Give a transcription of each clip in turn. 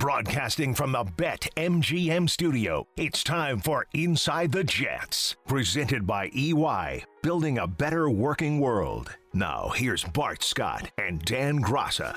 Broadcasting from the Bet MGM studio, it's time for Inside the Jets, presented by EY, building a better working world. Now, here's Bart Scott and Dan Graca.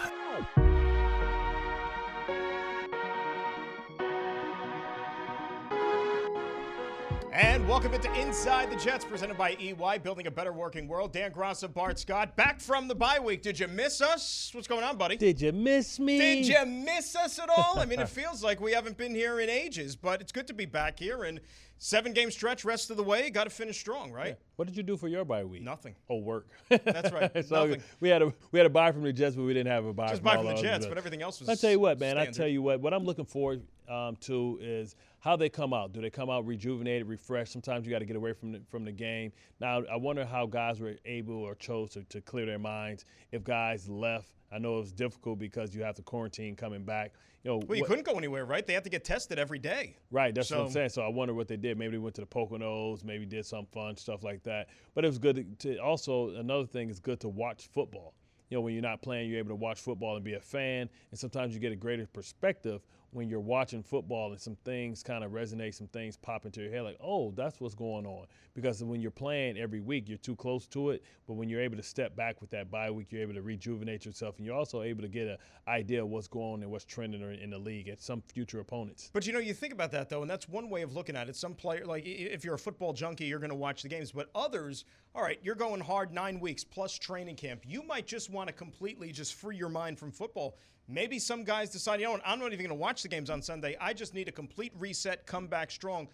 And welcome into Inside the Jets, presented by EY, building a better working world. Dan Graca, Bart Scott, back from the bye week. Did you miss us? What's going on, buddy? Did you miss me? Did you miss us at all? I mean, it feels like we haven't been here in ages, but it's good to be back here. And seven game stretch, rest of the way, got to finish strong, right? Yeah. What did you do for your bye week? Nothing. Oh, work. That's right. so Nothing. We had a we had a buy from the Jets, but we didn't have a buy Just from buy from the. Jets, but everything else was. I tell you what, man. I tell you what. What I'm looking forward um, to is how they come out. Do they come out rejuvenated, refreshed? Sometimes you got to get away from the, from the game. Now, I wonder how guys were able or chose to, to clear their minds. If guys left, I know it was difficult because you have to quarantine coming back. You know, Well, you what- couldn't go anywhere, right? They had to get tested every day. Right, that's what I'm saying. So I wonder what they did. Maybe they went to the Poconos, maybe did some fun stuff like that. But it was good to, to also another thing is good to watch football. You know, when you're not playing, you're able to watch football and be a fan. And sometimes you get a greater perspective when you're watching football and some things kind of resonate, some things pop into your head, like, oh, that's what's going on. Because when you're playing every week, you're too close to it. But when you're able to step back with that bye week, you're able to rejuvenate yourself, and you're also able to get an idea of what's going on and what's trending in the league and some future opponents. But you know, you think about that though, and that's one way of looking at it. Some player, like if you're a football junkie, you're going to watch the games. But others, all right, you're going hard nine weeks plus training camp. You might just want to completely just free your mind from football. Maybe some guys decide, you know, I'm not even going to watch the games on Sunday. I just need a complete reset, come back strong.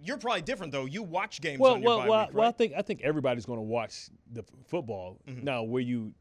You're probably different though. You watch games well, on your well, well, week, well, I think I think everybody's going to watch the f- football. Mm-hmm. Now, where you,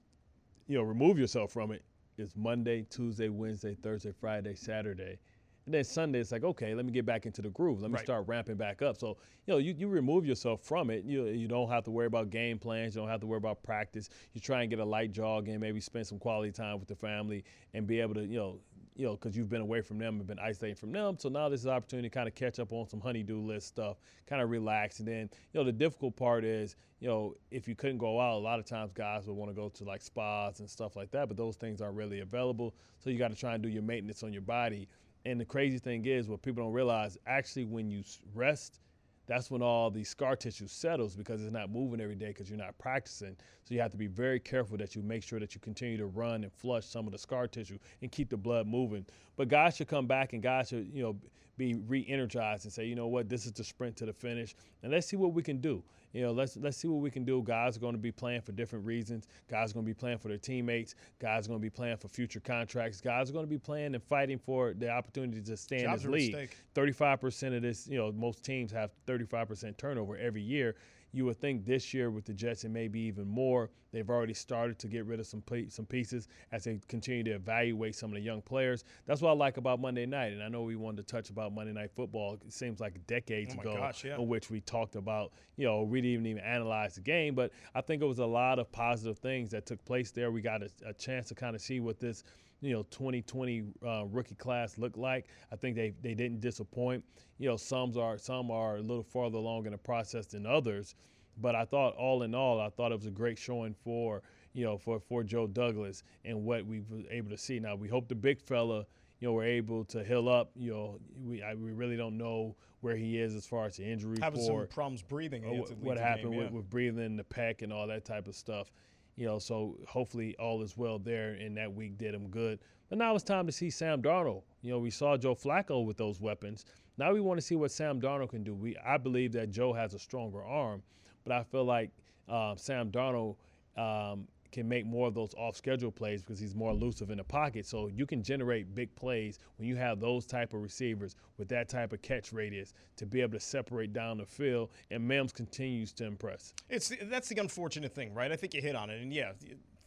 you know, remove yourself from it is Monday, Tuesday, Wednesday, Thursday, Friday, Saturday, and then Sunday. It's like, okay, let me get back into the groove. Let me Right. start ramping back up. So, you know, you, you remove yourself from it. You you don't have to worry about game plans. You don't have to worry about practice. You try and get a light jog in, maybe spend some quality time with the family, and be able to, you know. You know, because you've been away from them and been isolating from them. So now this is an opportunity to kind of catch up on some honeydew list stuff, kind of relax. And then, you know, the difficult part is, you know, if you couldn't go out, a lot of times guys would want to go to like spas and stuff like that, but those things aren't really available. So you got to try and do your maintenance on your body. And the crazy thing is, what people don't realize, actually, when you rest, that's when all the scar tissue settles because it's not moving every day because you're not practicing. So you have to be very careful that you make sure that you continue to run and flush some of the scar tissue and keep the blood moving. But guys should come back and guys should, you know, be re-energized and say, you know what, this is the sprint to the finish, and let's see what we can do. You know, let's let's see what we can do. Guys are going to be playing for different reasons. Guys are going to be playing for their teammates. Guys are going to be playing for future contracts. Guys are going to be playing and fighting for the opportunity to stay in Jobs this league. 35% of this, you know, most teams have 35% turnover every year. You would think this year with the Jets, it may be even more. They've already started to get rid of some pe- some pieces as they continue to evaluate some of the young players. That's what I like about Monday night. And I know we wanted to touch about Monday Night Football. It seems like decades Oh ago, gosh, yeah. in which we talked about, you know, we didn't even analyze the game. But I think it was a lot of positive things that took place there. We got a, a chance to kind of see what this you know 2020 uh, rookie class look like. I think they they didn't disappoint. You know, some are some are a little farther along in the process than others, but I thought all in all, I thought it was a great showing for you know for for Joe Douglas and what we were able to see. Now we hope the big fella. You know, we're able to heal up. You know, we I, we really don't know where he is as far as the injury Having some problems breathing. or what, what happened game, with, yeah. with breathing, the pec, and all that type of stuff. You know, so hopefully all is well there, and that week did him good. But now it's time to see Sam Darnold. You know, we saw Joe Flacco with those weapons. Now we want to see what Sam Darnold can do. We I believe that Joe has a stronger arm, but I feel like um, Sam Darnold um, can make more of those off-schedule plays because he's more elusive in the pocket. So you can generate big plays when you have those type of receivers with that type of catch radius to be able to separate down the field. And Mims continues to impress. It's that's the unfortunate thing, right? I think you hit on it, and yeah,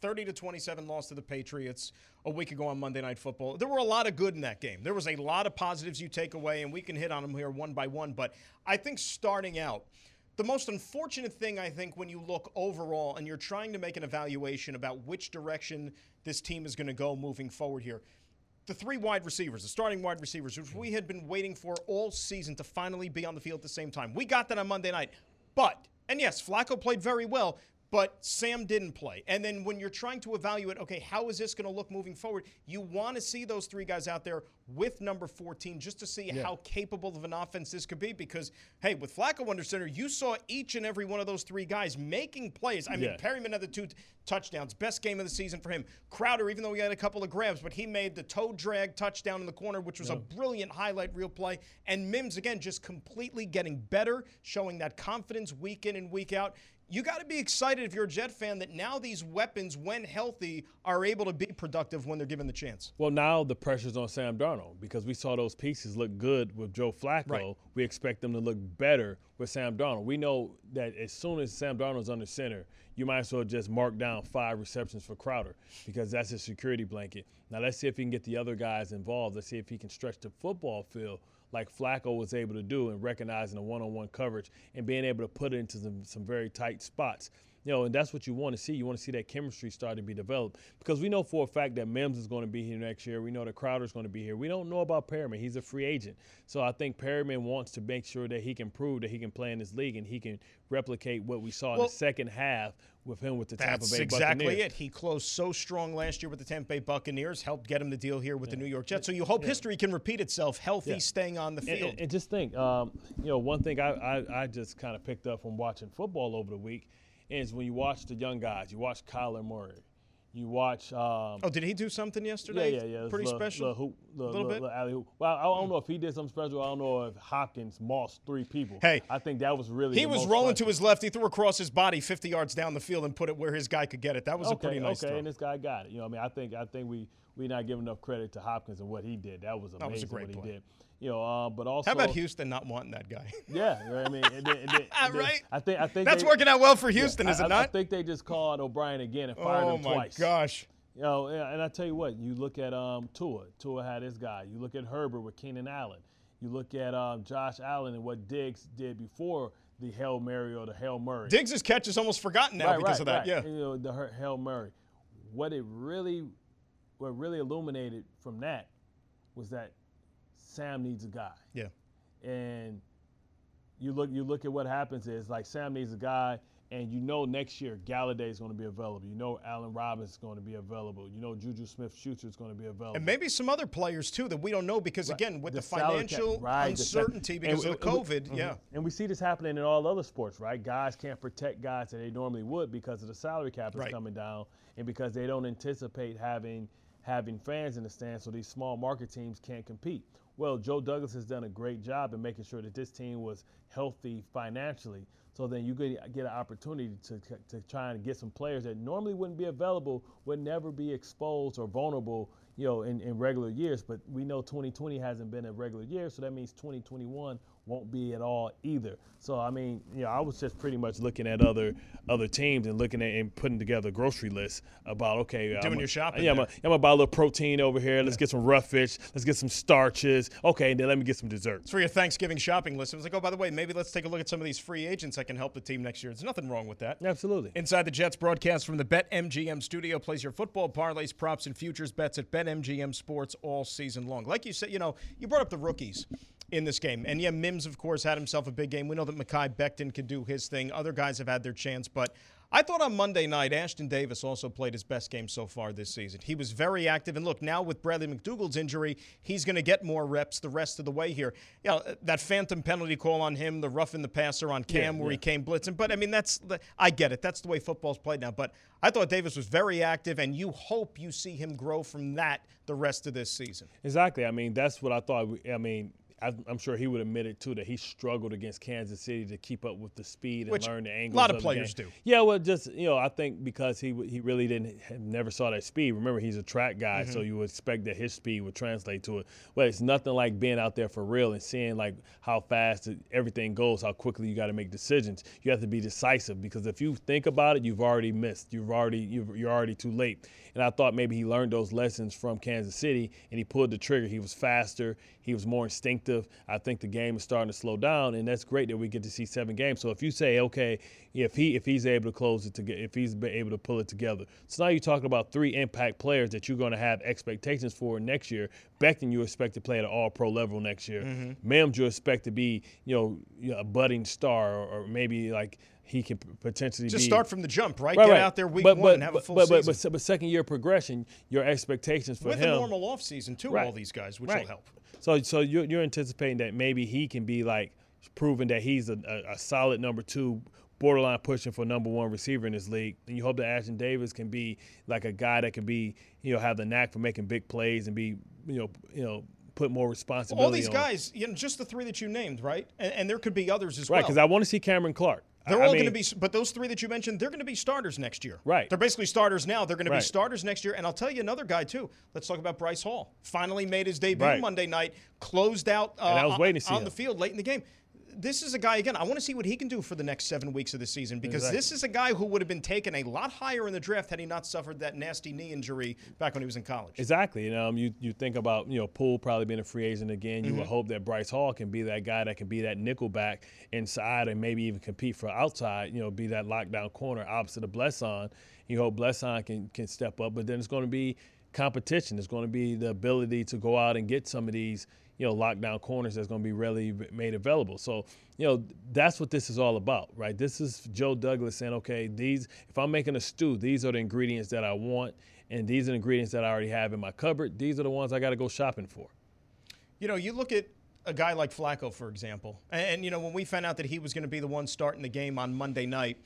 30 to 27 loss to the Patriots a week ago on Monday Night Football. There were a lot of good in that game. There was a lot of positives you take away, and we can hit on them here one by one. But I think starting out, the most unfortunate thing I think when you look overall and you're trying to make an evaluation about which direction this team is going to go moving forward here. The three wide receivers, the starting wide receivers, which we had been waiting for all season to finally be on the field at the same time. We got that on Monday night. But, and yes, Flacco played very well, but Sam didn't play. And then when you're trying to evaluate, okay, how is this going to look moving forward? You want to see those three guys out there with number 14 just to see yeah. how capable of an offense this could be. Because, hey, with Flacco under center, you saw each and every one of those three guys making plays. I mean, yeah. Perriman had the two touchdowns, best game of the season for him. Crowder, even though he had a couple of grabs, but he made the toe drag touchdown in the corner, which was yeah. a brilliant highlight reel play. And Mims, again, just completely getting better, showing that confidence week in and week out you got to be excited if you're a Jet fan that now these weapons, when healthy, are able to be productive when they're given the chance. Well, now the pressure's on Sam Darnold because we saw those pieces look good with Joe Flacco. Right. We expect them to look better with Sam Darnold. We know that as soon as Sam Darnold's under center, you might as well just mark down five receptions for Crowder because that's his security blanket. Now let's see if he can get the other guys involved. Let's see if he can stretch the football field like Flacco was able to do in recognizing the one-on-one coverage and being able to put it into some, some very tight spots. You know, and that's what you want to see. You want to see that chemistry start to be developed because we know for a fact that Mims is going to be here next year. We know that Crowder's going to be here. We don't know about Perriman. He's a free agent. So I think Perriman wants to make sure that he can prove that he can play in this league and he can replicate what we saw well, in the second half with him with the Tampa Bay Buccaneers. That's exactly it. He closed so strong last year with the Tampa Bay Buccaneers, helped get him the deal here with yeah. the New York Jets. So you hope yeah. history can repeat itself, healthy, yeah. staying on the field. And, and just think, um, you know, one thing I, I, I just kind of picked up from watching football over the week is when you watch the young guys, you watch Kyler Murray, you watch. Um, oh, did he do something yesterday? Yeah, yeah, yeah. Pretty special. Little, little, little bit. Little alley hoop. Well, I don't know if he did something special. I don't know if Hopkins mossed three people. Hey, I think that was really. He was rolling to his left. He threw across his body 50 yards down the field and put it where his guy could get it. That was okay, a pretty nice Okay, throw. and this guy got it. You know, I mean, I think I think we we not giving enough credit to Hopkins and what he did. That was amazing that was a great what play. he did. You know, uh, but also how about Houston not wanting that guy? yeah, I mean, and then, and then, and then, right? I think I think that's they, working out well for Houston, yeah, is I, it not? I think they just called O'Brien again and fired oh him twice. Oh my gosh! You know, and I tell you what, you look at um, Tua. Tua had his guy. You look at Herbert with Keenan Allen. You look at um, Josh Allen and what Diggs did before the Hail Mary or the Hail Murray. Diggs' catch is almost forgotten now right, because right, of that. Right. Yeah. You know, the Hail Murray. What it really, what really illuminated from that was that Sam needs a guy. Yeah. And you look, you look at what happens is like Sam needs a guy and you know next year Golladay is going to be available. You know Allen Robinson is going to be available. You know Juju Smith-Schuster is going to be available, and maybe some other players too that we don't know because right. again with the, the financial right, uncertainty because and, of the COVID, mm-hmm. yeah. And we see this happening in all other sports, right? Guys can't protect guys that they normally would because of the salary cap is right. coming down, and because they don't anticipate having having fans in the stands, so these small market teams can't compete. Well, Joe Douglas has done a great job in making sure that this team was healthy financially. So then you get, get an opportunity to, to try and get some players that normally wouldn't be available, would never be exposed or vulnerable, you know, in, in regular years. But we know 2020 hasn't been a regular year, so that means 2021 won't be at all either. So I mean, you know, I was just pretty much looking at other other teams and looking at and putting together a grocery list about okay, doing I'm your a, shopping. Yeah, I'm, I'm gonna buy a little protein over here. Let's yeah. get some rough fish. Let's get some starches. Okay, and then let me get some desserts. It's for your Thanksgiving shopping list. It was like, oh, by the way, maybe let's take a look at some of these free agents that can help the team next year. There's nothing wrong with that. Absolutely. Inside the Jets broadcast from the BetMGM studio, plays your football parlays, props, and futures bets at BetMGM Sports all season long. Like you said, you know, you brought up the rookies in this game. And yeah, Mims, of course, had himself a big game. We know that Mekhi Becton can do his thing. Other guys have had their chance, but I thought on Monday night, Ashtyn Davis also played his best game so far this season. He was very active. And look, now with Bradley McDougald's injury, he's going to get more reps the rest of the way here. You know, that phantom penalty call on him, the rough in the passer on Cam yeah, where yeah. he came blitzing. But I mean, that's, I get it. That's the way football's played now. But I thought Davis was very active, and you hope you see him grow from that the rest of this season. Exactly. I mean, that's what I thought. I mean, I'm sure he would admit it too that he struggled against Kansas City to keep up with the speed and Which learn the angles. A lot of, of players do. Yeah, well, just you know, I think because he he really didn't never saw that speed. Remember, he's a track guy, mm-hmm. so you would expect that his speed would translate to it. Well, it's nothing like being out there for real and seeing like how fast everything goes, how quickly you got to make decisions. You have to be decisive because if you think about it, you've already missed. You've already you've, you're already too late. And I thought maybe he learned those lessons from Kansas City and he pulled the trigger. He was faster. He was more instinctive. I think the game is starting to slow down, and that's great that we get to see seven games. So if you say, okay, if he if he's able to close it to get if he's able to pull it together, so now you're talking about three impact players that you're going to have expectations for next year. Becton, you expect to play at an All Pro level next year. mm hmm Mims, you expect to be you know a budding star or, or maybe like he can potentially just be, start from the jump, right? right Get right. out there week but, one but, and have but, a full but, season. But, but, second year progression, your expectations for with him a normal off season too. Right. All these guys, which right. will help. So so you're, you're anticipating that maybe he can be like proving that he's a, a, a solid number two borderline pushing for number one receiver in this league. And you hope that Ashtyn Davis can be like a guy that can be, you know, have the knack for making big plays and be, you know, you know, put more responsibility. All these on. guys, you know, just the three that you named, right? And, and there could be others as right? well. Because I want to see Cameron Clark. They're I all mean, going to be, but those three that you mentioned, they're going to be starters next year. Right. They're basically starters now. They're going to be starters next year. And I'll tell you another guy too. Let's talk about Bryce Hall. Finally made his debut Right. Monday night. Closed out uh, I was waiting to see on him. the field late in the game. This is a guy again. I want to see what he can do for the next seven weeks of the season because Exactly. this is a guy who would have been taken a lot higher in the draft had he not suffered that nasty knee injury back when he was in college. Exactly. And um, you you think about you know Poole probably being a free agent again. You Mm-hmm. would hope that Bryce Hall can be that guy that can be that nickel back inside and maybe even compete for outside. You know, be that lockdown corner opposite of Blessuan. You hope Blessuan can can step up, but then it's going to be competition. It's going to be the ability to go out and get some of these you know lockdown corners that's going to be readily made available. So you know that's what this is all about, right? This is Joe Douglas saying, okay, these if I'm making a stew, these are the ingredients that I want, and these are the ingredients that I already have in my cupboard. These are the ones I got to go shopping for. You know, you look at a guy like Flacco, for example, and, and, you know, when we found out that he was going to be the one starting the game on Monday night,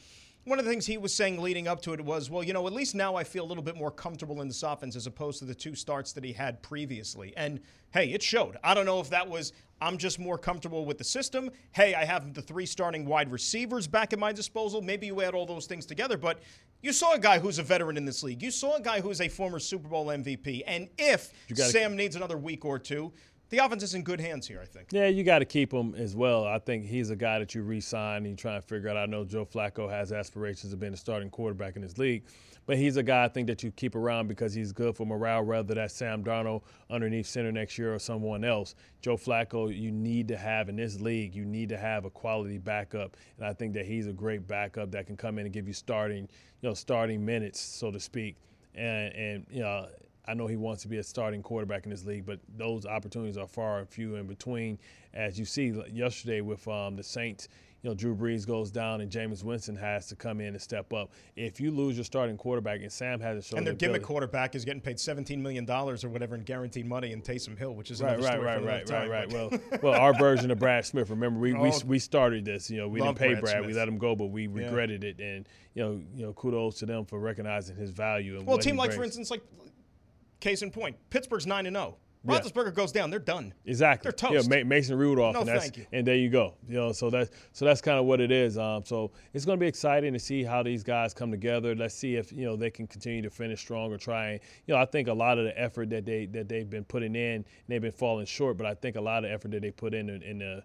one of the things he was saying leading up to it was, well, you know, at least now I feel a little bit more comfortable in this offense as opposed to the two starts that he had previously. And hey, it showed. I don't know if that was I'm just more comfortable with the system. Hey, I have the three starting wide receivers back at my disposal. Maybe you add all those things together, but you saw a guy who's a veteran in this league. You saw a guy who's a former Super Bowl MVP. And if Sam needs another week or two, the offense is in good hands here, I think. Yeah, you got to keep him as well. I think he's a guy that you re-sign and you try and figure out. I know Joe Flacco has aspirations of being a starting quarterback in his league, but he's a guy I think that you keep around because he's good for morale, whether that's Sam Darnold underneath center next year or someone else. Joe Flacco, you need to have in this league, you need to have a quality backup, and I think that he's a great backup that can come in and give you starting, you know, starting minutes, so to speak, and and you know. I know he wants to be a starting quarterback in this league, but those opportunities are far and few in between. As you see yesterday with um, the Saints, you know, Drew Brees goes down and Jameis Winston has to come in and step up. If you lose your starting quarterback and Sam hasn't shown And their the gimmick ability- quarterback is getting paid $17 million or whatever in guaranteed money in Taysom Hill, which is Right, another right, story right, right, time. right, right. but- Well, well, our version of Brad Smith. Remember, we, we, Oh. we started this. You know, we didn't pay Brad Brad. We let him go, but we regretted it. And you know, you know, kudos to them for recognizing his value. And well, a team like, for instance, like case in point, Pittsburgh's 9 and 0. Yeah. Roethlisberger goes down, they're done. Exactly. They're toast. Yeah, Ma- Mason Rudolph, No, and that's thank you. and there you go. You know, so that's so that's kind of what it is. Um, so it's going to be exciting to see how these guys come together. Let's see if you know they can continue to finish strong or try. And, you know, I think a lot of the effort that they that they've been putting in, they've been falling short. But I think a lot of the effort that they put in in, in the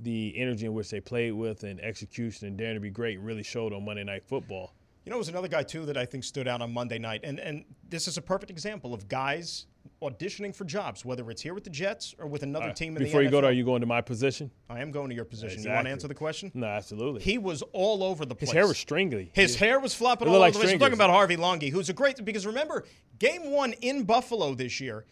the energy in which they played with and execution and daring to be great really showed on Monday Night Football. You know, it was another guy, too, that I think stood out on Monday night. And, and this is a perfect example of guys auditioning for jobs, whether it's here with the Jets or with another team in Before the you NFL. go there, are you going to my position? I am going to your position. You want to answer the question? No, absolutely. He was all over the place. His hair was stringly. His hair was flopping all over like the place. We're talking about Harvey Langi, who's a great because remember, game one in Buffalo this year,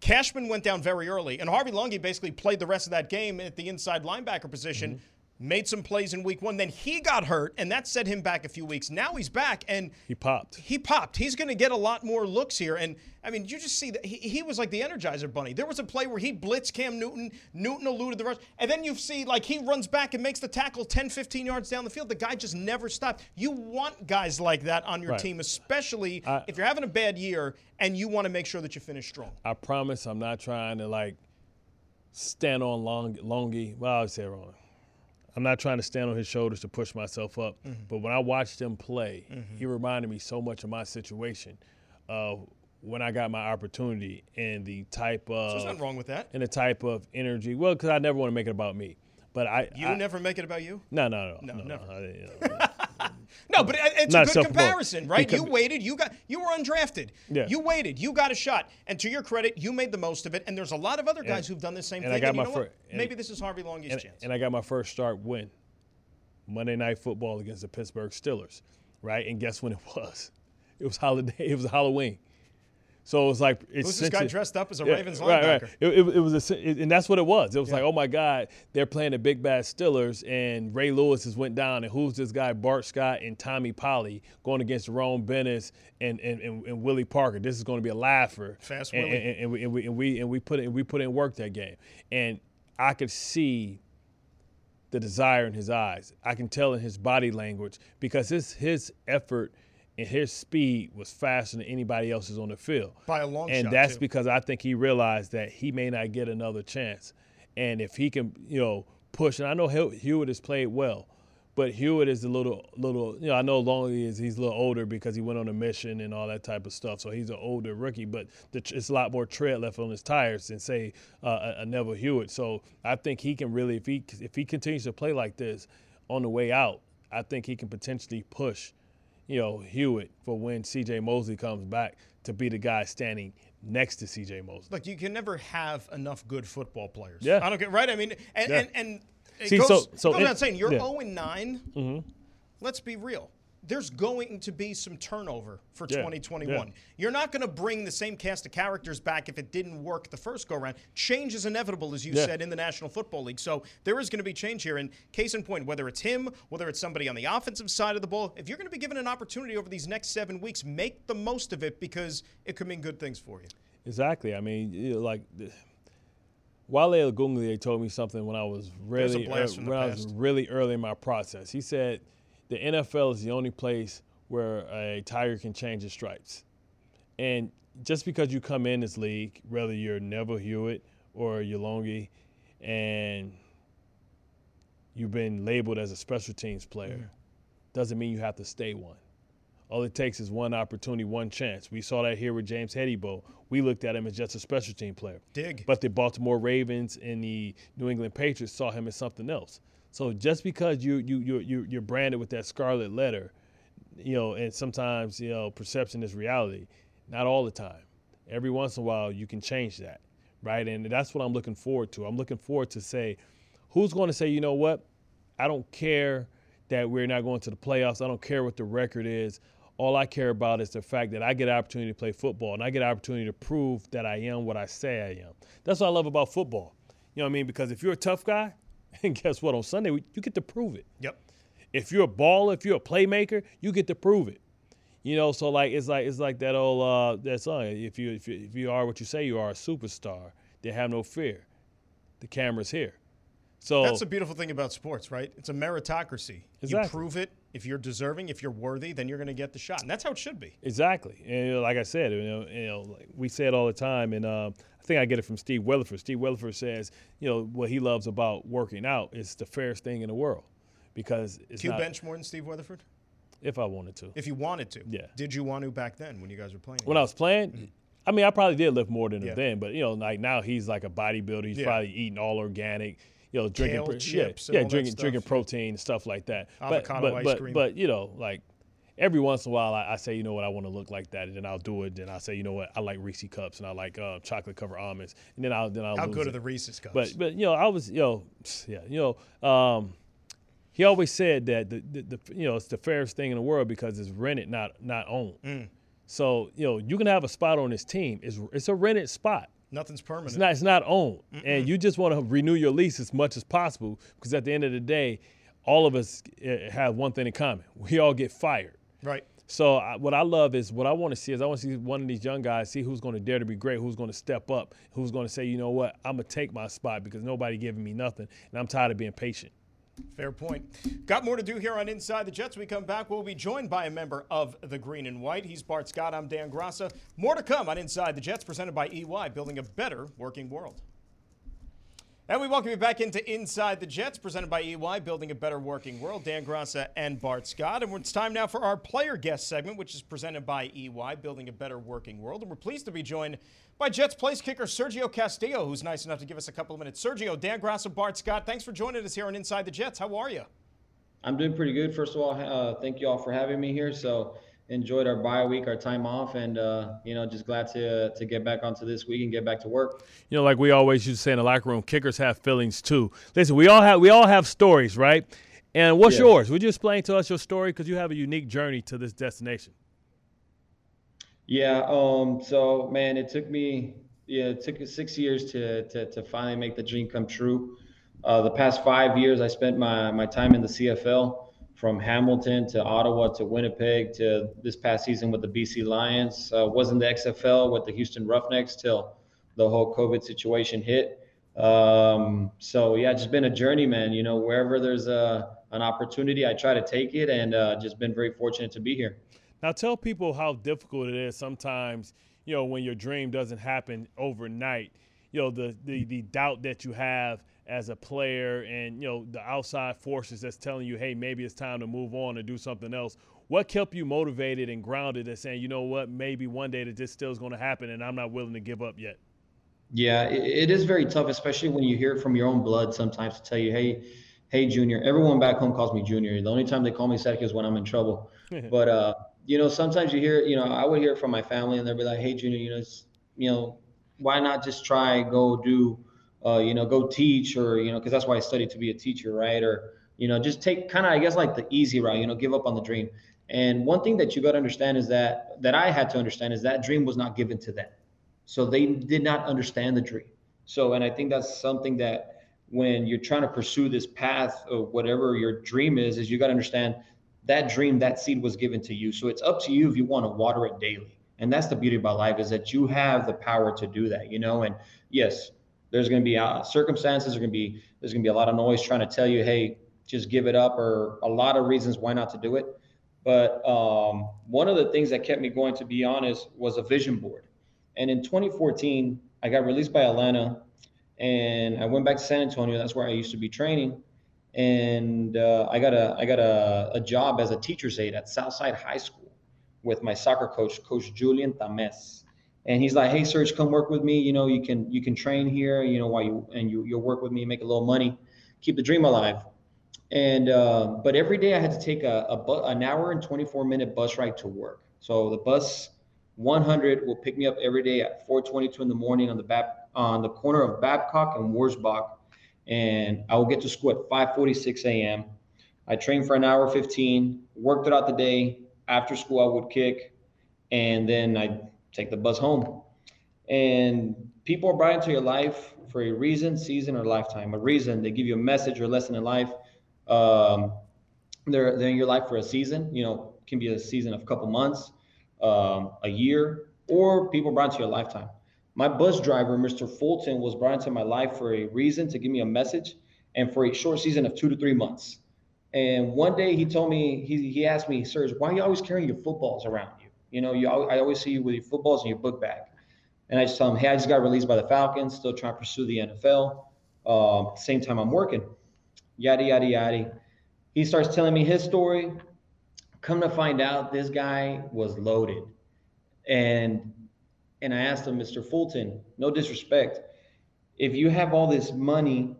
Cashman went down very early, and Harvey Langi basically played the rest of that game at the inside linebacker position. Mm-hmm. Made some plays in week one. Then he got hurt, and that set him back a few weeks. Now he's back, and He popped. he popped. He's going to get a lot more looks here. And I mean, you just see that he, he was like the Energizer Bunny. There was a play where he blitzed Cam Newton. Newton eluded the rush. And then you see like he runs back and makes the tackle 10, 15 yards down the field. The guy just never stopped. You want guys like that on your Right. team, especially I- if you're having a bad year and you want to make sure that you finish strong. I promise I'm not trying to like stand on long Langi. Well, I would say wrong. I'm not trying to stand on his shoulders to push myself up. Mm-hmm. But when I watched him play, he reminded me so much of my situation. Uh, when I got my opportunity and the type of So there's nothing wrong with that. and the type of energy. Well, because I never want to make it about me. But I You I- never make it about you? no no no No, no, never. I- you know, No, but it's Not a good comparison, right? You waited, you got you were undrafted. Yeah. You waited, you got a shot. And to your credit, you made the most of it. And there's a lot of other guys who've done the same and I thing. got and you my know what? and- Maybe this is Harvey Langi's and, chance. and I got my first start win. Monday Night Football against the Pittsburgh Steelers, right? And guess when it was? It was holiday. It was Halloween. So it was like who's this guy dressed up as a yeah, Ravens linebacker? Right, right. It, it, it was a, it, and that's what it was. It was Yeah. like, oh my God, they're playing the big bad Stillers, and Ray Lewis has went down, and who's this guy Bart Scott and Tommy Polley going against Jerome Bettis and and, and, and Willie Parker? This is going to be a laugher. Fast and, Willie. and, and, we, and we and we and we put in we put in work that game, and I could see the desire in his eyes. I can tell in his body language because his his effort and his speed was faster than anybody else's on the field. By a long and shot, that's too. because I think he realized that he may not get another chance. And if he can, you know, push, and I know Hewitt has played well, but Hewitt is a little, little, you know, I know Longley is he's a little older because he went on a mission and all that type of stuff. So he's an older rookie, but the, it's a lot more tread left on his tires than say uh, a, a Neville Hewitt. So I think he can really, if he if he continues to play like this on the way out, I think he can potentially push you know, Hewitt for when CJ Mosley comes back to be the guy standing next to CJ Mosley. Look, you can never have enough good football players. Yeah. I don't get right. I mean, and Yeah. and, and it See, goes, so- so goes without saying you're yeah. Mm-hmm. 0 and 9. Let's be real. There's going to be some turnover for Yeah. 2021. Yeah. You're not going to bring the same cast of characters back if it didn't work the first go round. Change is inevitable, as you Yeah. said, in the National Football League. So there is going to be change here. And case in point, whether it's him, whether it's somebody on the offensive side of the ball, if you're going to be given an opportunity over these next seven weeks, make the most of it because it could mean good things for you. Exactly. I mean, you know, like Wale Ogunleye told me something when I was really blast ear- from when I was really early in my process. He said the NFL is the only place where a tiger can change his stripes. And just because you come in this league, whether you're Neville Hewitt or Yolongi, and you've been labeled as a special teams player, doesn't mean you have to stay one. All it takes is one opportunity, one chance. We saw that here with James Ihedigbo. We looked at him as just a special team player. Dig. But the Baltimore Ravens and the New England Patriots saw him as something else. So just because you you you you you're branded with that scarlet letter, you know, and sometimes you know perception is reality. Not all the time. Every once in a while, you can change that, right? And that's what I'm looking forward to. I'm looking forward to say, who's going to say, you know what? I don't care that we're not going to the playoffs. I don't care what the record is. All I care about is the fact that I get an opportunity to play football and I get an opportunity to prove that I am what I say I am. That's what I love about football. You know what I mean? Because if you're a tough guy, and guess what? On Sunday, you get to prove it. Yep. If you're a baller, if you're a playmaker, you get to prove it. You know, so like it's like it's like that old uh, that song. If you if you if you are what you say you are, a superstar, then have no fear. The camera's here. So That's the beautiful thing about sports, right? It's a meritocracy. You prove it. If you're deserving, if you're worthy, then you're going to get the shot, and that's how it should be. Exactly, and you know, like I said, you know, you know, like we say it all the time, and um, I think I get it from Steve Weatherford. Steve Weatherford says, you know, what he loves about working out is the fairest thing in the world, because it's Q not. bench more than Steve Weatherford? If I wanted to, If you wanted to. Yeah. Did you want to back then when you guys were playing? when I was playing, I mean, I probably did lift more than Mm-hmm. Yeah. him then, but you know, like now he's like a bodybuilder. He's Yeah. probably eating all organic. You know, drinking Kale chips yeah, yeah, drinking stuff, drinking protein stuff like that. Avocado but, but, ice but, cream. But you know, like every once in a while, I, I say, you know what, I want to look like that, and then I'll do it. Then I say, you know what, I like Reese cups and I like uh, chocolate covered almonds, and then I'll then I'll good it. are the Reese's cups? But but you know, I was you know, yeah, you know, um, he always said that the, the, the you know it's the fairest thing in the world because it's rented, not not owned. Mm. So you know, you can have a spot on this team. It's it's a rented spot. Nothing's permanent. It's not it's not owned, and you just want to renew your lease as much as possible because at the end of the day, all of us eh, have one thing in common: we all get fired. right. So I, what I love is what I want to see is I want to see one of these young guys see who's going to dare to be great, who's going to step up, who's going to say, you know what, I'm gonna take my spot because nobody giving me nothing, and I'm tired of being patient. Fair point. Got more to do here on Inside the Jets. We come back. We'll be joined by a member of the Green and White. He's Bart Scott. I'm Dan Graca. More to come on Inside the Jets, presented by EY, building a better working world. And we welcome you back into Inside the Jets, presented by EY, building a better working world. Dan Graca and Bart Scott. And it's time now for our player guest segment, which is presented by EY, building a better working world. And we're pleased to be joined by Jets place kicker Sergio Castillo, who's nice enough to give us a couple of minutes. Sergio, Dan Graca, Bart Scott, thanks for joining us here on Inside the Jets. How are you? I'm doing pretty good. First of all, uh, thank you all for having me here. So enjoyed our bye week, our time off, and uh, you know just glad to to get back onto this week and get back to work. You know, like we always used to say in the locker room, kickers have feelings too. Listen, we all have we all have stories, right? And what's Yeah. yours? Would you explain to us your story because you have a unique journey to this destination? Yeah. Um. So man, it took me yeah it took six years to to to finally make the dream come true. Uh, the past five years, I spent my my time in the CFL from Hamilton to Ottawa to Winnipeg to this past season with the BC Lions. Uh, was in the XFL with the Houston Roughnecks till the whole COVID situation hit. Um, so yeah, just been a journey, man. You know, wherever there's a an opportunity, I try to take it, and uh, just been very fortunate to be here. Now, tell people how difficult it is sometimes. You know, when your dream doesn't happen overnight. You know, the the the doubt that you have as a player, and you know the outside forces that's telling you, hey, maybe it's time to move on and do something else. What kept you motivated and grounded and saying, you know what, maybe one day that this still is going to happen, and I'm not willing to give up yet? Yeah, it, it is very tough, especially when you hear it from your own blood sometimes to tell you, hey, hey, Junior. Everyone back home calls me Junior. The only time they call me Sek is when I'm in trouble. but uh, you know, sometimes you hear, you know, I would hear it from my family, and they'd be like, hey, Junior, you know, you know, why not just try go do, uh, you know, go teach, or you know, because that's why I studied to be a teacher, right? Or you know, just take kind of, I guess, like the easy route. You know, give up on the dream. And one thing that you got to understand is that that I had to understand is that dream was not given to them. So they did not understand the dream. So, and I think that's something that when you're trying to pursue this path of whatever your dream is, is you got to understand that dream, that seed was given to you. So it's up to you if you want to water it daily. And that's the beauty about life is that you have the power to do that, you know? And yes, there's going to be uh, circumstances, there's going to be, there's going to be a lot of noise trying to tell you, hey, just give it up or a lot of reasons why not to do it. But um, one of the things that kept me going, to be honest, was a vision board. And in 2014, I got released by Atlanta and I went back to San Antonio. That's where I used to be training. And uh, I got a I got a, a job as a teacher's aide at Southside High School with my soccer coach, Coach Julian Tames. And he's like, "Hey, Serge, come work with me. You know, you can you can train here. You know, while you and you you'll work with me, make a little money, keep the dream alive." And uh, but every day I had to take a, a bu- an hour and 24 minute bus ride to work. So the bus 100 will pick me up every day at 4:22 in the morning on the Bab- on the corner of Babcock and Wurzbach, and I will get to school at 5:46 a.m. I train for an hour 15, work throughout the day. After school, I would kick, and then I take the bus home. And people are brought into your life for a reason, season, or lifetime. A reason they give you a message or lesson in life. Um, they're they're in your life for a season. You know, can be a season of a couple months um, a year, or people brought into your lifetime. My bus driver, Mr. Fulton, was brought into my life for a reason to give me a message and for a short season of two to three months. And one day he told me, he, he asked me, Serge, why are you always carrying your footballs around you? Know, you, I always see you with your footballs in your book bag. And I just tell him, hey, I just got released by the Falcons, still trying to pursue the NFL. Um, same time, I'm working. Yada, yada, yada. He starts telling me his story. Come to find out, this guy was loaded. And and I asked him, Mr. Fulton, no disrespect, if you have all this money,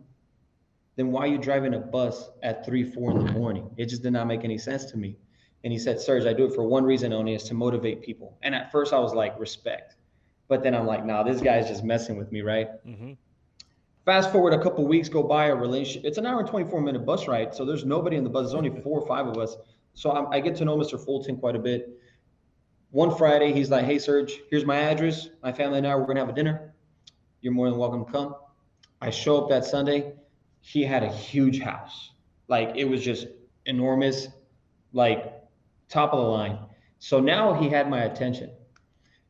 then why are you driving a bus at three, four in the morning? It just did not make any sense to me. And he said, Serge, I do it for one reason only is to motivate people. And at first I was like, respect. But then I'm like, nah, this guy's just messing with me, right? Mm-hmm. Fast forward a couple weeks go by, a relationship. It's an hour and 24 minute bus ride. So there's nobody in the bus. There's only four or five of us. So I'm, I get to know Mr. Fulton quite a bit. One Friday, he's like, "Hey, Serge, here's my address. My family and I we're gonna have a dinner. You're more than welcome to come." I show up that Sunday. He had a huge house, like it was just enormous, like top of the line. So now he had my attention,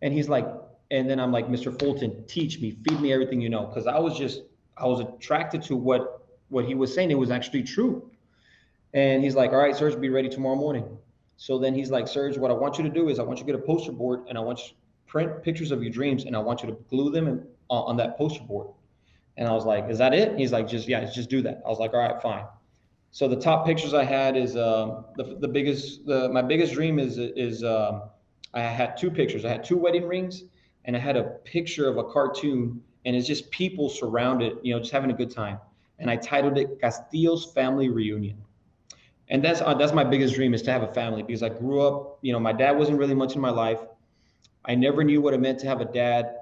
and he's like, and then I'm like, "Mr. Fulton, teach me, feed me everything you know," because I was just I was attracted to what what he was saying. It was actually true. And he's like, all right, Serge, be ready tomorrow morning. So then he's like, Serge, what I want you to do is I want you to get a poster board and I want you to print pictures of your dreams and I want you to glue them in, uh, on that poster board. And I was like, is that it? He's like, just, yeah, just do that. I was like, all right, fine. So the top pictures I had is um, the, the biggest, the, my biggest dream is, is um, I had two pictures. I had two wedding rings and I had a picture of a cartoon and it's just people surrounded, you know, just having a good time. And I titled it Castillo's Family Reunion and that's uh, that's my biggest dream is to have a family because I grew up, you know, my dad wasn't really much in my life. I never knew what it meant to have a dad,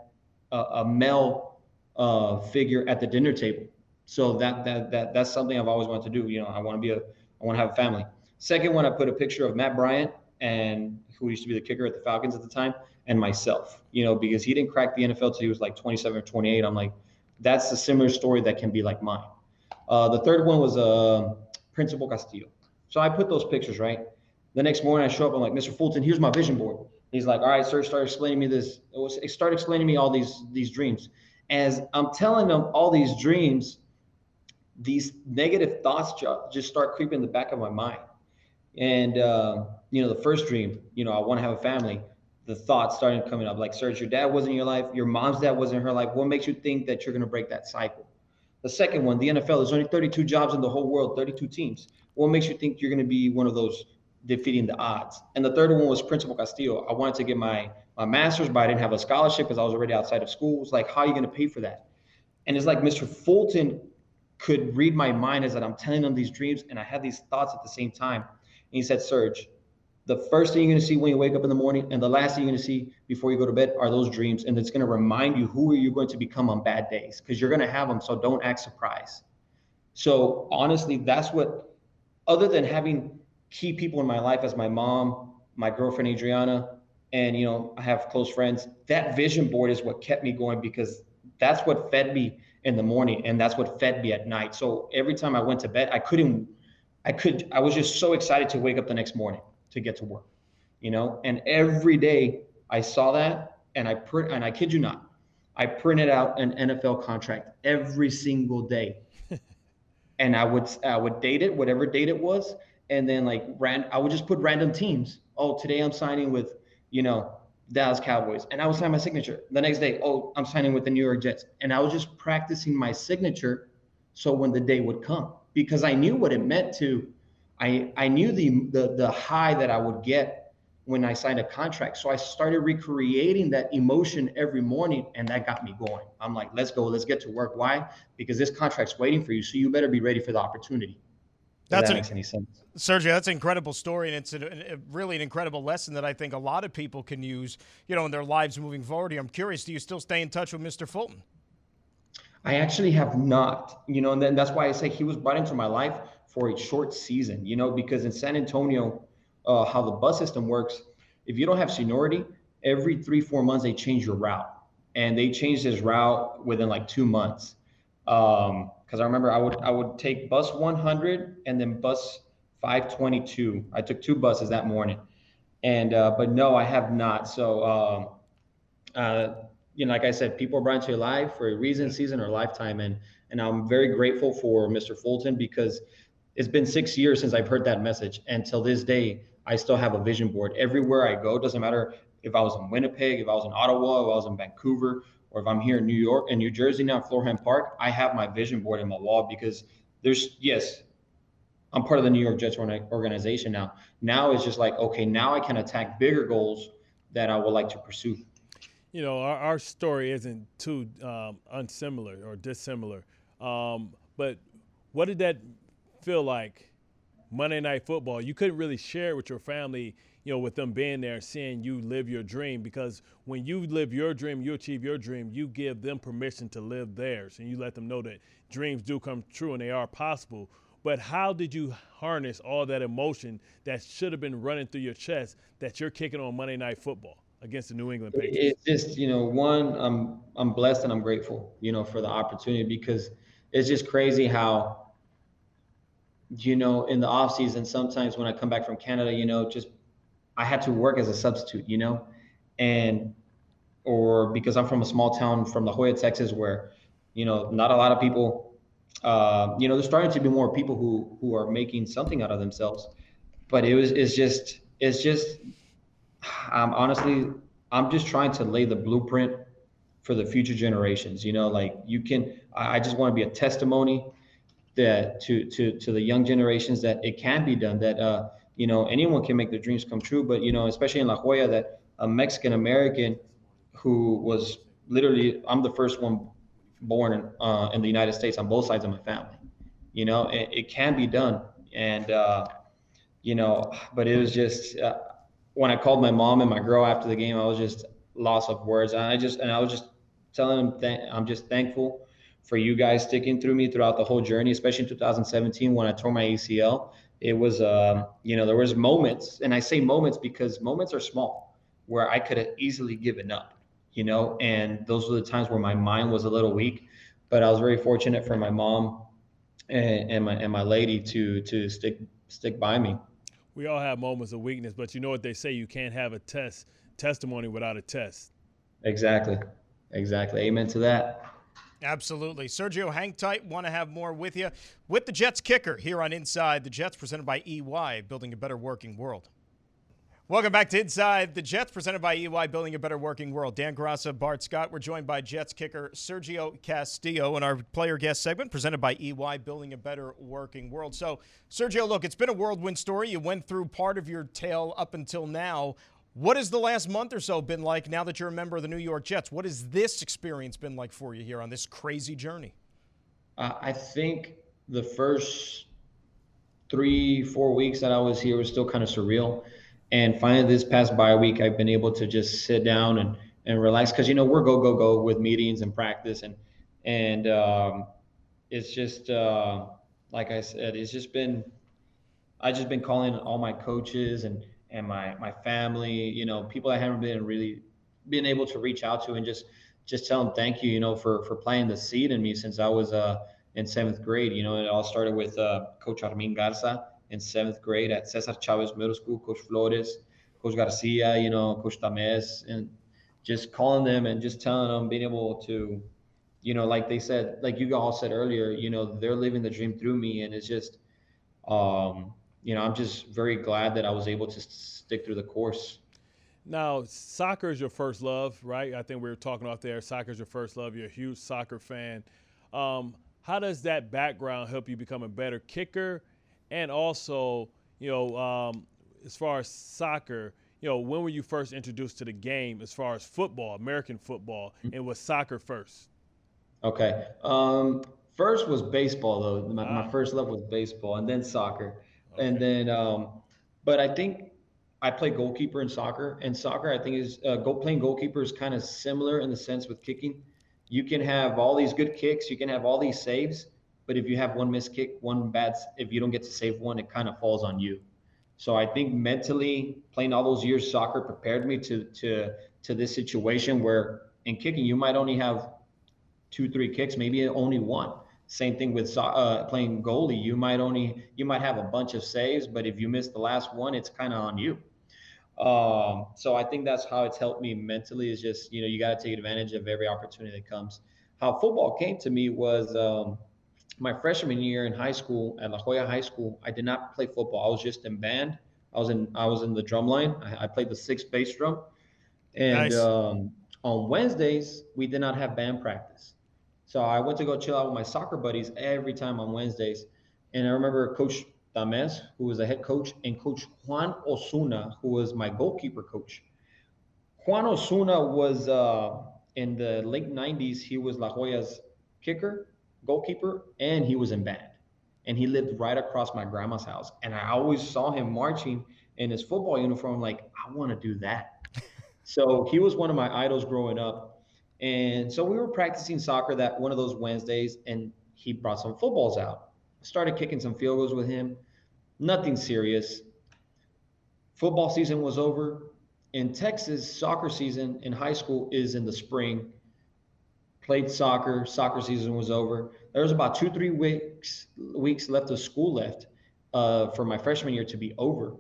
uh, a male uh, figure at the dinner table. So that that that that's something I've always wanted to do. You know, I want to be a, I want to have a family. Second one, I put a picture of Matt Bryant and who used to be the kicker at the Falcons at the time, and myself. You know, because he didn't crack the NFL till he was like 27 or 28. I'm like, that's a similar story that can be like mine. Uh, the third one was uh, Principal Castillo. So I put those pictures right. The next morning I show up. I'm like, Mr. Fulton, here's my vision board. He's like, all right, sir, start explaining me this. Start explaining me all these these dreams. As I'm telling them all these dreams, these negative thoughts just start creeping in the back of my mind. And uh, you know, the first dream, you know, I want to have a family. The thoughts started coming up, like, Serge, your dad wasn't in your life, your mom's dad wasn't in her life. What makes you think that you're going to break that cycle? The second one, the NFL, there's only 32 jobs in the whole world, 32 teams. What makes you think you're going to be one of those defeating the odds? And the third one was Principal Castillo. I wanted to get my my master's, but I didn't have a scholarship because I was already outside of school. Like, how are you going to pay for that? And it's like Mr. Fulton could read my mind as that I'm telling them these dreams and I had these thoughts at the same time. And he said, Serge, the first thing you're going to see when you wake up in the morning and the last thing you're going to see before you go to bed are those dreams. And it's going to remind you who are you going to become on bad days because you're going to have them. So don't act surprised. So honestly, that's what, other than having key people in my life as my mom, my girlfriend, Adriana, and, you know, I have close friends, that vision board is what kept me going because that's what fed me in the morning and that's what fed me at night. So every time I went to bed, I couldn't, I could, I was just so excited to wake up the next morning to get to work, you know? And every day I saw that and I print, and I kid you not, I printed out an NFL contract every single day. and I would, I would date it, whatever date it was. And then like ran, I would just put random teams. Oh, today I'm signing with, you know, Dallas Cowboys. And I would sign my signature. The next day, oh, I'm signing with the New York Jets. And I was just practicing my signature so when the day would come because I knew what it meant to I, I knew the, the the high that I would get when I signed a contract. So I started recreating that emotion every morning and that got me going. I'm like, let's go, let's get to work. Why? Because this contract's waiting for you. So you better be ready for the opportunity. That's that an, makes any sense. Sergio, that's an incredible story, and it's a, a, really an incredible lesson that I think a lot of people can use, you know, in their lives moving forward. I'm curious, do you still stay in touch with Mr. Fulton? I actually have not, you know, and then that's why I say he was brought into my life for a short season, you know, because in San Antonio, uh, how the bus system works, if you don't have seniority, every three, four months they change your route. And they changed his route within like two months. Um, because I remember I would I would take bus 100 and then bus 522. I took two buses that morning, and uh, but no, I have not. So um, uh, you know, like I said, people are brought into your life for a reason, season, or lifetime, and and I'm very grateful for Mr. Fulton because it's been six years since I've heard that message. And till this day, I still have a vision board. Everywhere I go, doesn't matter if I was in Winnipeg, if I was in Ottawa, if I was in Vancouver, or if I'm here in New York and New Jersey now, Florham Park, I have my vision board in my wall because there's, yes, I'm part of the New York Jets organization now. Now it's just like, okay, now I can attack bigger goals that I would like to pursue. You know, our, our story isn't too um, unsimilar or dissimilar. Um, but what did that feel like Monday Night Football, you couldn't really share with your family, you know, with them being there and seeing you live your dream because when you live your dream, you achieve your dream, you give them permission to live theirs and you let them know that dreams do come true and they are possible. But how did you harness all that emotion that should have been running through your chest that you're kicking on Monday Night Football? against the New England Patriots? It's just, you know, one, I'm I'm blessed and I'm grateful, you know, for the opportunity because it's just crazy how you know, in the off season, sometimes when I come back from Canada, you know, just I had to work as a substitute, you know, and or because I'm from a small town from La Joya, Texas, where you know not a lot of people, uh, you know, there's starting to be more people who who are making something out of themselves, but it was it's just it's just um, honestly I'm just trying to lay the blueprint for the future generations. You know, like you can I just want to be a testimony that to to to the young generations that it can be done that uh you know anyone can make their dreams come true but you know especially in la joya that a mexican american who was literally i'm the first one born in, uh, in the united states on both sides of my family you know it, it can be done and uh you know but it was just uh, when i called my mom and my girl after the game i was just lost of words and i just and i was just telling them th- i'm just thankful for you guys sticking through me throughout the whole journey, especially in 2017 when I tore my ACL. It was, um, you know, there was moments, and I say moments because moments are small, where I could have easily given up, you know, and those were the times where my mind was a little weak. But I was very fortunate for my mom and, and my and my lady to to stick stick by me. We all have moments of weakness, but you know what they say: you can't have a test testimony without a test. Exactly, exactly. Amen to that. Absolutely. Sergio, hang tight. Want to have more with you with the Jets kicker here on Inside the Jets, presented by EY, building a better working world. Welcome back to Inside the Jets, presented by EY, building a better working world. Dan Graca, Bart Scott. We're joined by Jets kicker Sergio Castillo in our player guest segment, presented by EY, building a better working world. So, Sergio, look, it's been a whirlwind story. You went through part of your tale up until now. What has the last month or so been like now that you're a member of the New York Jets? What has this experience been like for you here on this crazy journey? Uh, I think the first three, four weeks that I was here was still kind of surreal. And finally, this past bye week, I've been able to just sit down and, and relax because, you know, we're go, go, go with meetings and practice. And, and um, it's just, uh, like I said, it's just been, I've just been calling all my coaches and, and my my family, you know, people I haven't been really been able to reach out to and just just tell them thank you, you know, for for playing the seed in me since I was uh in seventh grade. You know, it all started with uh, Coach Armin Garza in seventh grade at Cesar Chavez Middle School, Coach Flores, Coach Garcia, you know, Coach Tames, and just calling them and just telling them, being able to, you know, like they said, like you all said earlier, you know, they're living the dream through me, and it's just, um, you know, I'm just very glad that I was able to stick through the course. Now, soccer is your first love, right? I think we were talking off there. Soccer is your first love. You're a huge soccer fan. Um, how does that background help you become a better kicker? And also, you know, um, as far as soccer, you know, when were you first introduced to the game as far as football, American football, mm-hmm. and was soccer first? Okay. Um, first was baseball, though. My, my, ah. first love was baseball, and then soccer. Okay. And then, um, but I think I play goalkeeper in soccer, and soccer I think is uh, go playing goalkeeper is kind of similar in the sense with kicking. You can have all these good kicks, you can have all these saves, but if you have one missed kick, one bad, if you don't get to save one, it kind of falls on you. So I think mentally playing all those years soccer prepared me to to to this situation where in kicking you might only have two three kicks, maybe only one. Same thing with uh, playing goalie. You might only you might have a bunch of saves, but if you miss the last one, it's kind of on you. Um, so I think that's how it's helped me mentally. Is just you know you got to take advantage of every opportunity that comes. How football came to me was um, my freshman year in high school at La Joya High School. I did not play football. I was just in band. I was in I was in the drum line. I, I played the sixth bass drum, and nice. um, on Wednesdays we did not have band practice. So I went to go chill out with my soccer buddies every time on Wednesdays. And I remember Coach Tames, who was the head coach, and Coach Juan Osuna, who was my goalkeeper coach. Juan Osuna was uh, in the late 90s, he was La Joya's kicker, goalkeeper, and he was in band. And he lived right across my grandma's house. And I always saw him marching in his football uniform, like, I want to do that. so he was one of my idols growing up. And so we were practicing soccer that one of those Wednesdays, and he brought some footballs out. Started kicking some field goals with him. Nothing serious. Football season was over. In Texas, soccer season in high school is in the spring. Played soccer. Soccer season was over. There was about two, three weeks weeks left of school left uh, for my freshman year to be over.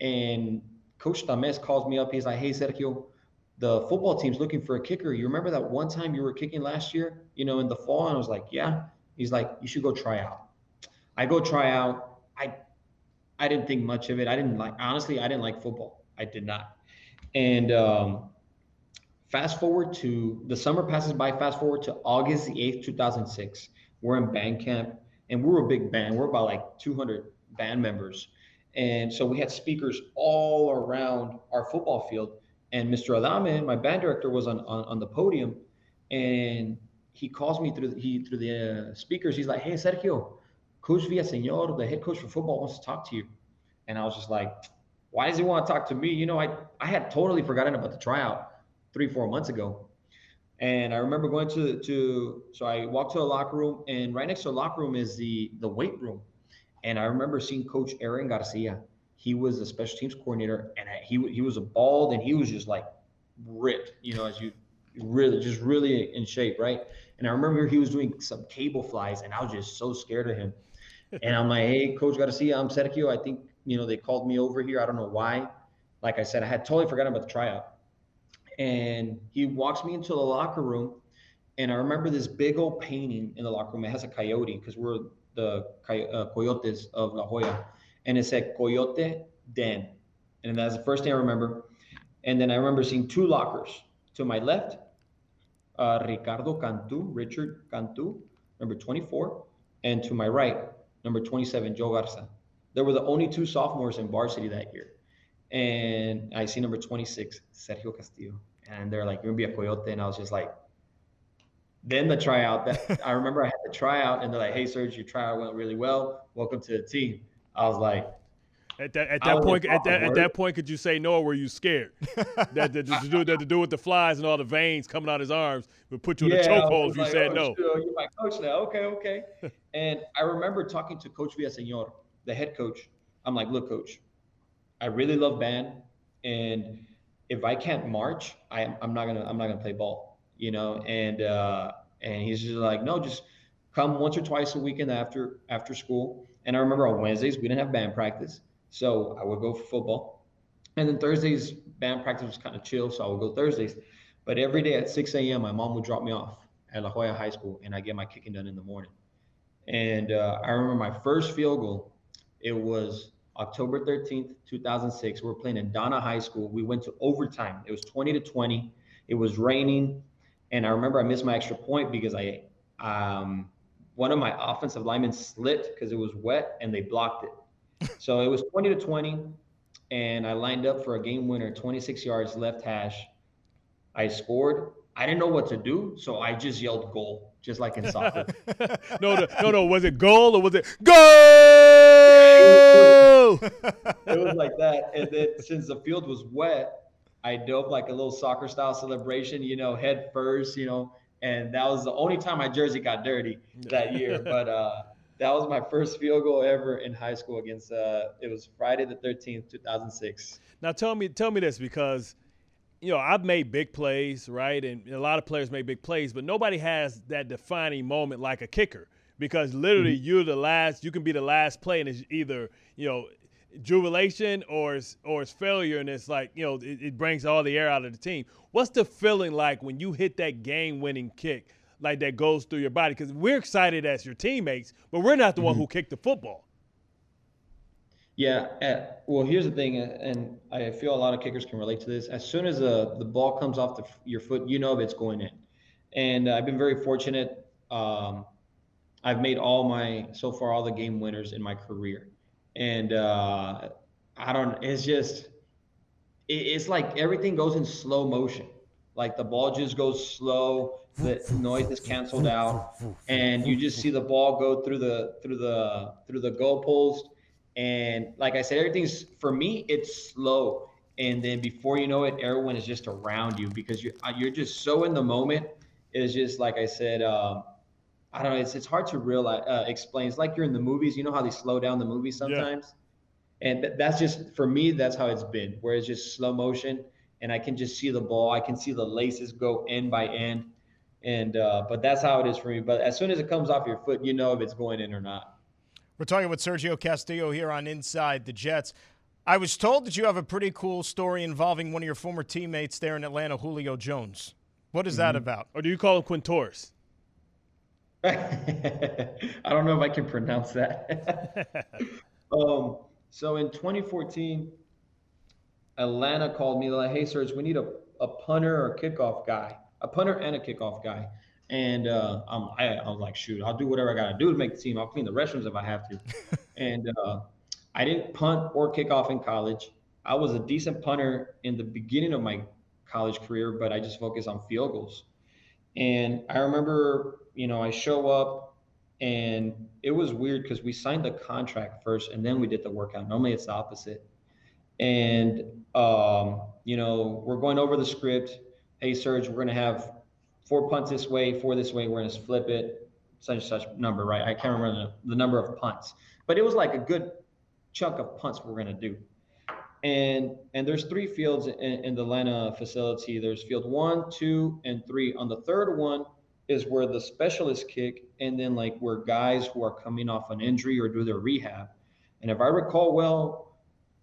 And Coach Tames calls me up. He's like, "Hey, Sergio, the football team's looking for a kicker. You remember that one time you were kicking last year, you know, in the fall? And I was like, yeah. He's like, you should go try out. I go try out. I I didn't think much of it. I didn't like honestly, I didn't like football. I did not. And um, fast forward to the summer passes by, fast forward to August the 8th, 2006. We're in band camp and we're a big band. We're about like 200 band members. And so we had speakers all around our football field and Mr. Adame, my band director, was on, on, on the podium, and he calls me through the, he through the uh, speakers. He's like, "Hey, Sergio, Coach Villaseñor, the head coach for football, wants to talk to you." And I was just like, "Why does he want to talk to me?" You know, I I had totally forgotten about the tryout three four months ago, and I remember going to to so I walked to the locker room, and right next to the locker room is the the weight room, And I remember seeing Coach Aaron Garcia. He was a special teams coordinator, and he he was a bald, and he was just like ripped, you know, as you really just really in shape, right? And I remember he was doing some cable flies, and I was just so scared of him. and I'm like, hey, Coach gotta Garcia, I'm Sergio. I think you know they called me over here. I don't know why. Like I said, I had totally forgotten about the tryout. And he walks me into the locker room, and I remember this big old painting in the locker room. It has a coyote because we're the uh, coyotes of La Joya, and it said Coyote Den, and that's the first thing I remember. And then I remember seeing two lockers to my left, uh, Ricardo Cantu, Richard Cantu, number 24, and to my right, number 27, Joe Garza. There were the only two sophomores in varsity that year. And I see number 26, Sergio Castillo. And they're like, you're going to be a Coyote. And I was just like, then the tryout that I remember I had the tryout and they're like, hey, Serge, your tryout went really well. Welcome to the team. I was like, at that, at that point, at that, at that point, could you say no, or were you scared that, that, to do that to do with the flies and all the veins coming out of his arms would put you in yeah, a chokehold if you like, said oh, no? Sure, you're my coach now. Okay, okay. and I remember talking to Coach Villasenor, the head coach. I'm like, look, coach, I really love band, and if I can't march, I, I'm not gonna I'm not gonna play ball, you know. And uh, and he's just like, no, just come once or twice a weekend after after school. And I remember on Wednesdays we didn't have band practice. So I would go for football. And then Thursdays, band practice was kind of chill. So I would go Thursdays. But every day at 6 a.m., my mom would drop me off at La Joya High School and I get my kicking done in the morning. And uh, I remember my first field goal, it was October 13th, 2006. We were playing in Donna High School. We went to overtime. It was 20 to 20. It was raining. And I remember I missed my extra point because I, um, one of my offensive linemen slipped because it was wet and they blocked it so it was 20 to 20, and I lined up for a game winner, 26 yards left hash. I scored. I didn't know what to do, so I just yelled goal, just like in soccer. no, no, no, no. Was it goal or was it goal? it was like that. And then since the field was wet, I dove like a little soccer style celebration, you know, head first, you know, and that was the only time my jersey got dirty that year. But uh, that was my first field goal ever in high school against uh it was Friday the 13th, 2006. Now tell me tell me this because you know, I've made big plays, right? And a lot of players make big plays, but nobody has that defining moment like a kicker because literally mm-hmm. you're the last, you can be the last play and it's either, you know, jubilation or it's, or it's failure and it's like, you know, it, it brings all the air out of the team. What's the feeling like when you hit that game winning kick? like that goes through your body because we're excited as your teammates, but we're not the mm-hmm. one who kicked the football. Yeah. Uh, well, here's the thing, and I feel a lot of kickers can relate to this. As soon as uh, the ball comes off the, your foot, you know if it's going in. And uh, I've been very fortunate. Um, I've made all my so far all the game winners in my career, and uh, I don't. It's just it, it's like everything goes in slow motion. Like the ball just goes slow the noise is canceled out, and you just see the ball go through the through the through the goalpost. And like I said, everything's for me, it's slow. And then before you know it, everyone is just around you because you're you're just so in the moment. It's just like I said. Um, I don't know. It's it's hard to realize uh, explain. It's like you're in the movies. You know how they slow down the movies sometimes, yeah. and th- that's just for me. That's how it's been. Where it's just slow motion, and I can just see the ball. I can see the laces go end by end and uh, but that's how it is for me. But as soon as it comes off your foot, you know if it's going in or not. We're talking with Sergio Castillo here on Inside the Jets. I was told that you have a pretty cool story involving one of your former teammates there in Atlanta, Julio Jones. What is mm-hmm. that about? Or do you call him Quintorris? I don't know if I can pronounce that. um, so in 2014, Atlanta called me like, "Hey, Serge, we need a, a punter or kickoff guy." a punter and a kickoff guy. And uh, um, I, I, was like, shoot, I'll do whatever I got to do to make the team. I'll clean the restrooms if I have to. and uh, I didn't punt or kickoff in college. I was a decent punter in the beginning of my college career, but I just focused on field goals. And I remember, you know, I show up and it was weird because we signed the contract first and then we did the workout. Normally it's the opposite. And, um, you know, we're going over the script hey, Serge, we're going to have four punts this way, four this way. We're going to flip it. such such number, right? I can't remember the, the number of punts, but it was like a good chunk of punts we're gonna do. And and there's three fields in, in the Atlanta facility. There's field one, two, and three. On the third one is where the specialists kick, and then like where guys who are coming off an injury or do their rehab. And if I recall well,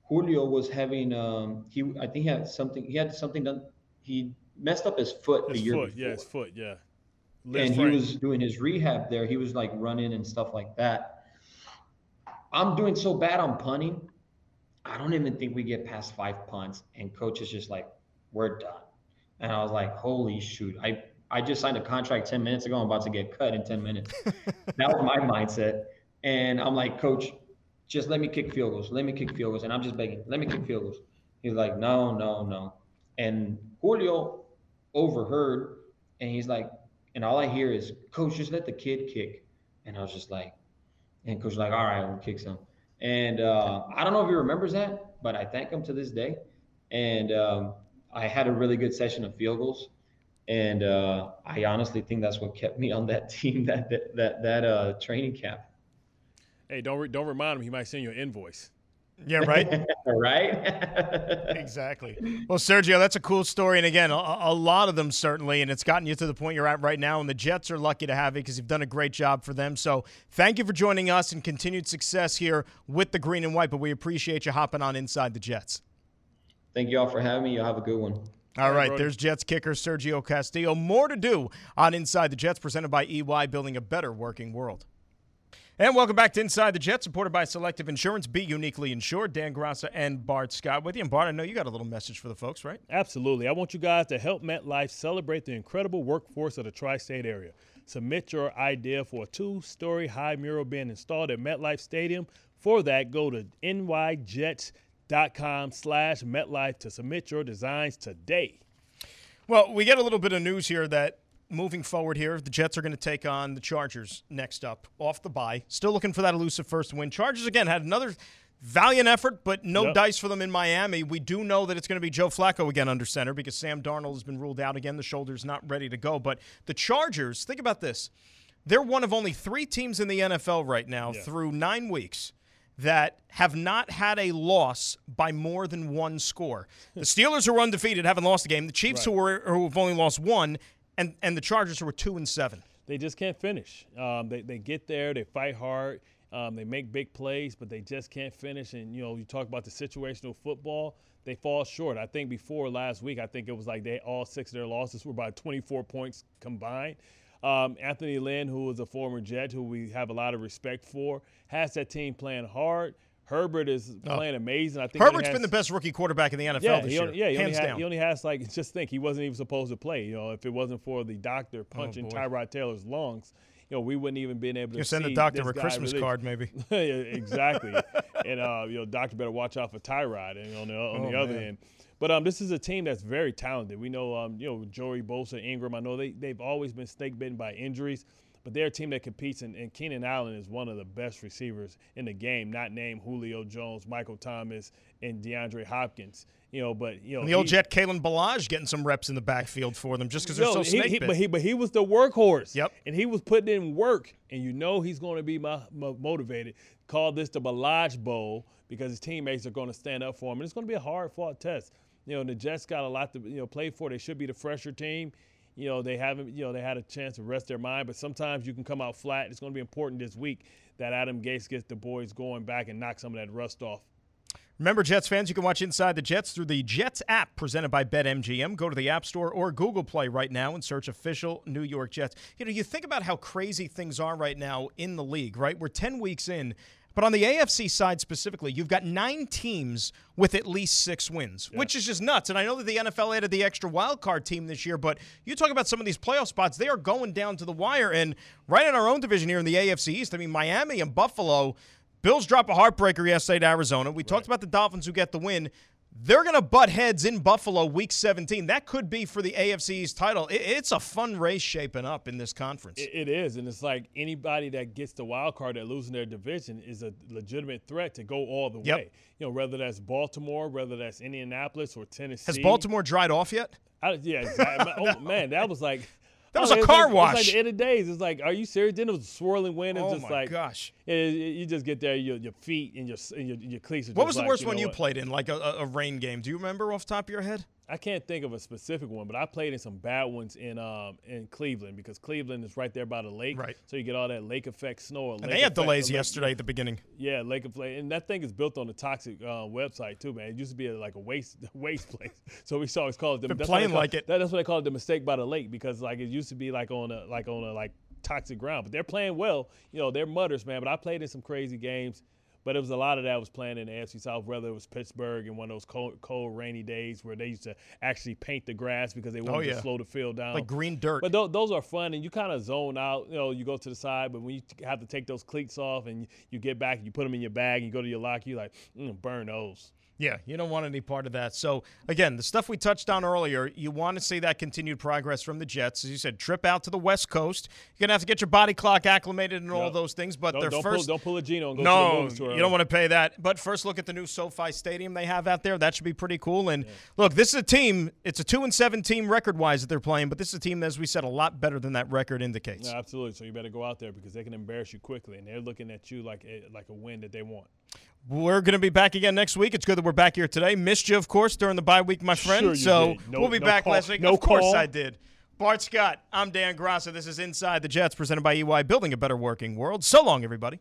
Julio was having um he I think he had something he had something done he messed up his foot his the year foot, before. yeah, his foot, yeah. and he was doing his rehab there. He was like running and stuff like that. I'm doing so bad on punting. I don't even think we get past five punts, and coach is just like, "We're done." And I was like, "Holy shoot!" I I just signed a contract ten minutes ago. I'm about to get cut in ten minutes. that was my mindset, and I'm like, "Coach, just let me kick field goals. Let me kick field goals." And I'm just begging, "Let me kick field goals." He's like, "No, no, no." And Julio overheard, and he's like, and all I hear is, "Coach, just let the kid kick." And I was just like, and coach like, "All right, we'll kick some." And uh, I don't know if he remembers that, but I thank him to this day. And um, I had a really good session of field goals, and uh, I honestly think that's what kept me on that team that that that, that uh, training camp. Hey, don't re- don't remind him. He might send you an invoice. Yeah, right. right. exactly. Well, Sergio, that's a cool story, and again, a, a, lot of them certainly, and it's gotten you to the point you're at right now. And the Jets are lucky to have you because you've done a great job for them. So, thank you for joining us and continued success here with the green and white. But we appreciate you hopping on inside the Jets. Thank you all for having me. Y'all have a good one. All right, there's Jets kicker Sergio Castillo. More to do on Inside the Jets, presented by EY, building a better working world. And welcome back to Inside the Jets, supported by Selective Insurance. Be uniquely insured. Dan Graca and Bart Scott with you. And Bart, I know you got a little message for the folks, right? Absolutely. I want you guys to help MetLife celebrate the incredible workforce of the tri state area. Submit your idea for a two story high mural being installed at MetLife Stadium. For that, go to nyjets.com slash MetLife to submit your designs today. Well, we get a little bit of news here that moving forward here, the Jets are going to take on the Chargers next up off the bye. Still looking for that elusive first win. Chargers, again, had another valiant effort, but no yep. dice for them in Miami. We do know that it's going to be Joe Flacco again under center because Sam Darnold has been ruled out again. The shoulder's not ready to go. But the Chargers, think about this. They're one of only three teams in the NFL right now yeah. through nine weeks that have not had a loss by more than one score. The Steelers, who are undefeated, haven't lost a game. The Chiefs, right. who, are, who have only lost one, and and the Chargers who were two and seven. They just can't finish. Um, they they get there, they fight hard, um, they make big plays, but they just can't finish. And you know, you talk about the situational football, they fall short. I think before last week, I think it was like they all six of their losses were by 24 points combined. Um, Anthony Lynn, who is a former Jet, who we have a lot of respect for, has that team playing hard. Herbert is oh. playing amazing. I think Herbert's has, been the best rookie quarterback in the NFL yeah, this year. Only, yeah, he only, down. he only has like just think he wasn't even supposed to play. You know, if it wasn't for the doctor oh, punching oh, Tyrod Taylor's lungs, you know, we wouldn't even been able to you send the doctor a Christmas really. card, maybe. yeah, exactly. and uh, you know, doctor better watch out for Tyrod. And on the on oh, the other man. end. But um, this is a team that's very talented. We know, um, you know, Joey Bosa, Ingram. I know they they've always been snake bitten by injuries but they're a team that competes, and, and Keenan Allen is one of the best receivers in the game, not named Julio Jones, Michael Thomas, and DeAndre Hopkins. You know, but you know and the old Jet Kalen Ballage getting some reps in the backfield for them just because they're so snake he, But he, but he was the workhorse. Yep. And he was putting in work, and you know he's going to be motivated. Call this the Ballage Bowl because his teammates are going to stand up for him, and it's going to be a hard fought test. You know, the Jets got a lot to you know play for. They should be the fresher team you know they haven't you know they had a chance to rest their mind but sometimes you can come out flat it's going to be important this week that adam gase gets the boys going back and knock some of that rust off Remember, Jets fans, you can watch Inside the Jets through the Jets app presented by BetMGM. Go to the App Store or Google Play right now and search official New York Jets. You know, you think about how crazy things are right now in the league, right? We're 10 weeks in, but on the AFC side specifically, you've got nine teams with at least six wins, yeah. which is just nuts. And I know that the NFL added the extra wild card team this year, but you talk about some of these playoff spots, they are going down to the wire. And right in our own division here in the AFC East, I mean, Miami and Buffalo. Bills drop a heartbreaker yesterday to Arizona. We right. talked about the Dolphins who get the win. They're going to butt heads in Buffalo week 17. That could be for the AFC's title. it's a fun race shaping up in this conference. it is. And it's like anybody that gets the wild card that losing their division is a legitimate threat to go all the yep. way. You know, whether that's Baltimore, whether that's Indianapolis or Tennessee. Has Baltimore dried off yet? I, yeah, exactly. oh, man, that was like That oh, was oh, a car like, wash. It's like the end of days. It's like, are you serious? Then it was swirling wind. oh just my like, gosh! It, it, you just get there, your, your feet and your and your, your cleats. what was the like, worst you one you what? played in? Like a, a, rain game? Do you remember off top of your head? I can't think of a specific one, but I played in some bad ones in um in Cleveland because Cleveland is right there by the lake. Right. So you get all that lake effect snow. and they had delays yesterday at the beginning. Yeah, lake effect, and that thing is built on a toxic uh, website too, man. It used to be a, like a waste waste place. So we always called it. Been playing like it. That, that's what they call it, the mistake by the lake, because like it used to be like on a like on a like toxic ground. But they're playing well. You know, they're mutters, man. But I played in some crazy games. But it was a lot of that was playing in the AFC South, whether it was Pittsburgh in one of those cold, cold, rainy days where they used to actually paint the grass because they wanted oh, yeah. to slow the field down. Like green dirt. But th- those are fun, and you kind of zone out. You know, you go to the side, but when you have to take those cleats off and you get back, you put them in your bag, and you go to your locker, you like, mm, burn those. Yeah, you don't want any part of that. So, again, the stuff we touched on earlier, you want to see that continued progress from the Jets. As you said, trip out to the West Coast. You're going to have to get your body clock acclimated and all those things. But don't, their don't first. Pull, don't pull a Geno and go no, to the you don't want to pay that. But first, look at the new SoFi Stadium they have out there. That should be pretty cool. And yeah. look, this is a team, it's a 2 and 7 team record wise that they're playing, but this is a team, as we said, a lot better than that record indicates. Yeah, absolutely. So you better go out there because they can embarrass you quickly. And they're looking at you like a, like a win that they want. We're going to be back again next week. It's good that we're back here today. Missed you, of course, during the bye week, my friend. Sure so no, we'll be no back call. last week. No of course call. I did. Bart Scott, I'm Dan Graca. This is Inside the Jets, presented by EY, building a better working world. So long, everybody.